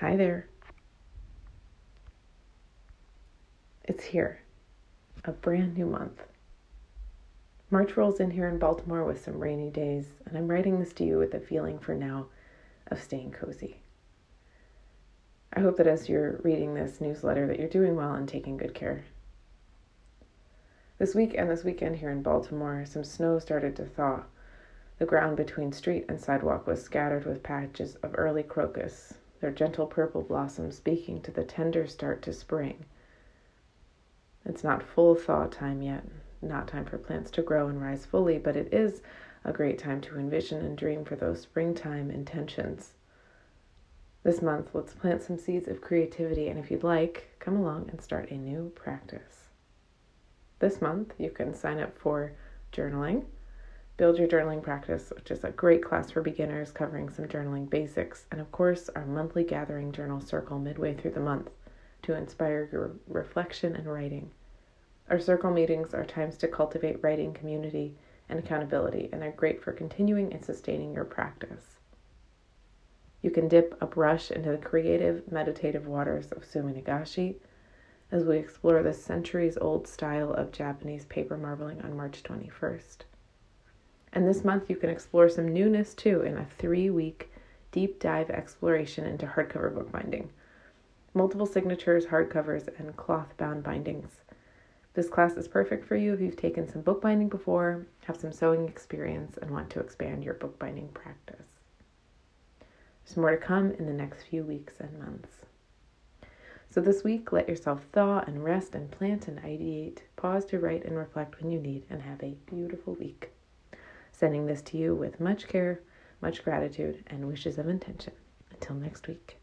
Hi there. It's here, a brand new month. March rolls in here in Baltimore with some rainy days, and I'm writing this to you with a feeling for now of staying cozy. I hope that as you're reading this newsletter that you're doing well and taking good care. This week and this weekend here in Baltimore, some snow started to thaw. The ground between street and sidewalk was scattered with patches of early crocus, their gentle purple blossoms speaking to the tender start to spring. It's not full thaw time yet, not time for plants to grow and rise fully, but it is a great time to envision and dream for those springtime intentions. This month, let's plant some seeds of creativity, and if you'd like, come along and start a new practice. This month, you can sign up for journaling, Build Your Journaling Practice, which is a great class for beginners covering some journaling basics, and of course, our monthly gathering journal circle midway through the month to inspire your reflection and writing. Our circle meetings are times to cultivate writing community and accountability, and they're great for continuing and sustaining your practice. You can dip a brush into the creative, meditative waters of Sumi Nagashi as we explore the centuries old style of Japanese paper marbling on March 21st. And this month, you can explore some newness too in a three week deep dive exploration into hardcover bookbinding. Multiple signatures, hardcovers, and cloth bound bindings. This class is perfect for you if you've taken some bookbinding before, have some sewing experience, and want to expand your bookbinding practice. There's more to come in the next few weeks and months. So this week, let yourself thaw and rest and plant and ideate. Pause to write and reflect when you need, and have a beautiful week. Sending this to you with much care, much gratitude, and wishes of intention. Until next week.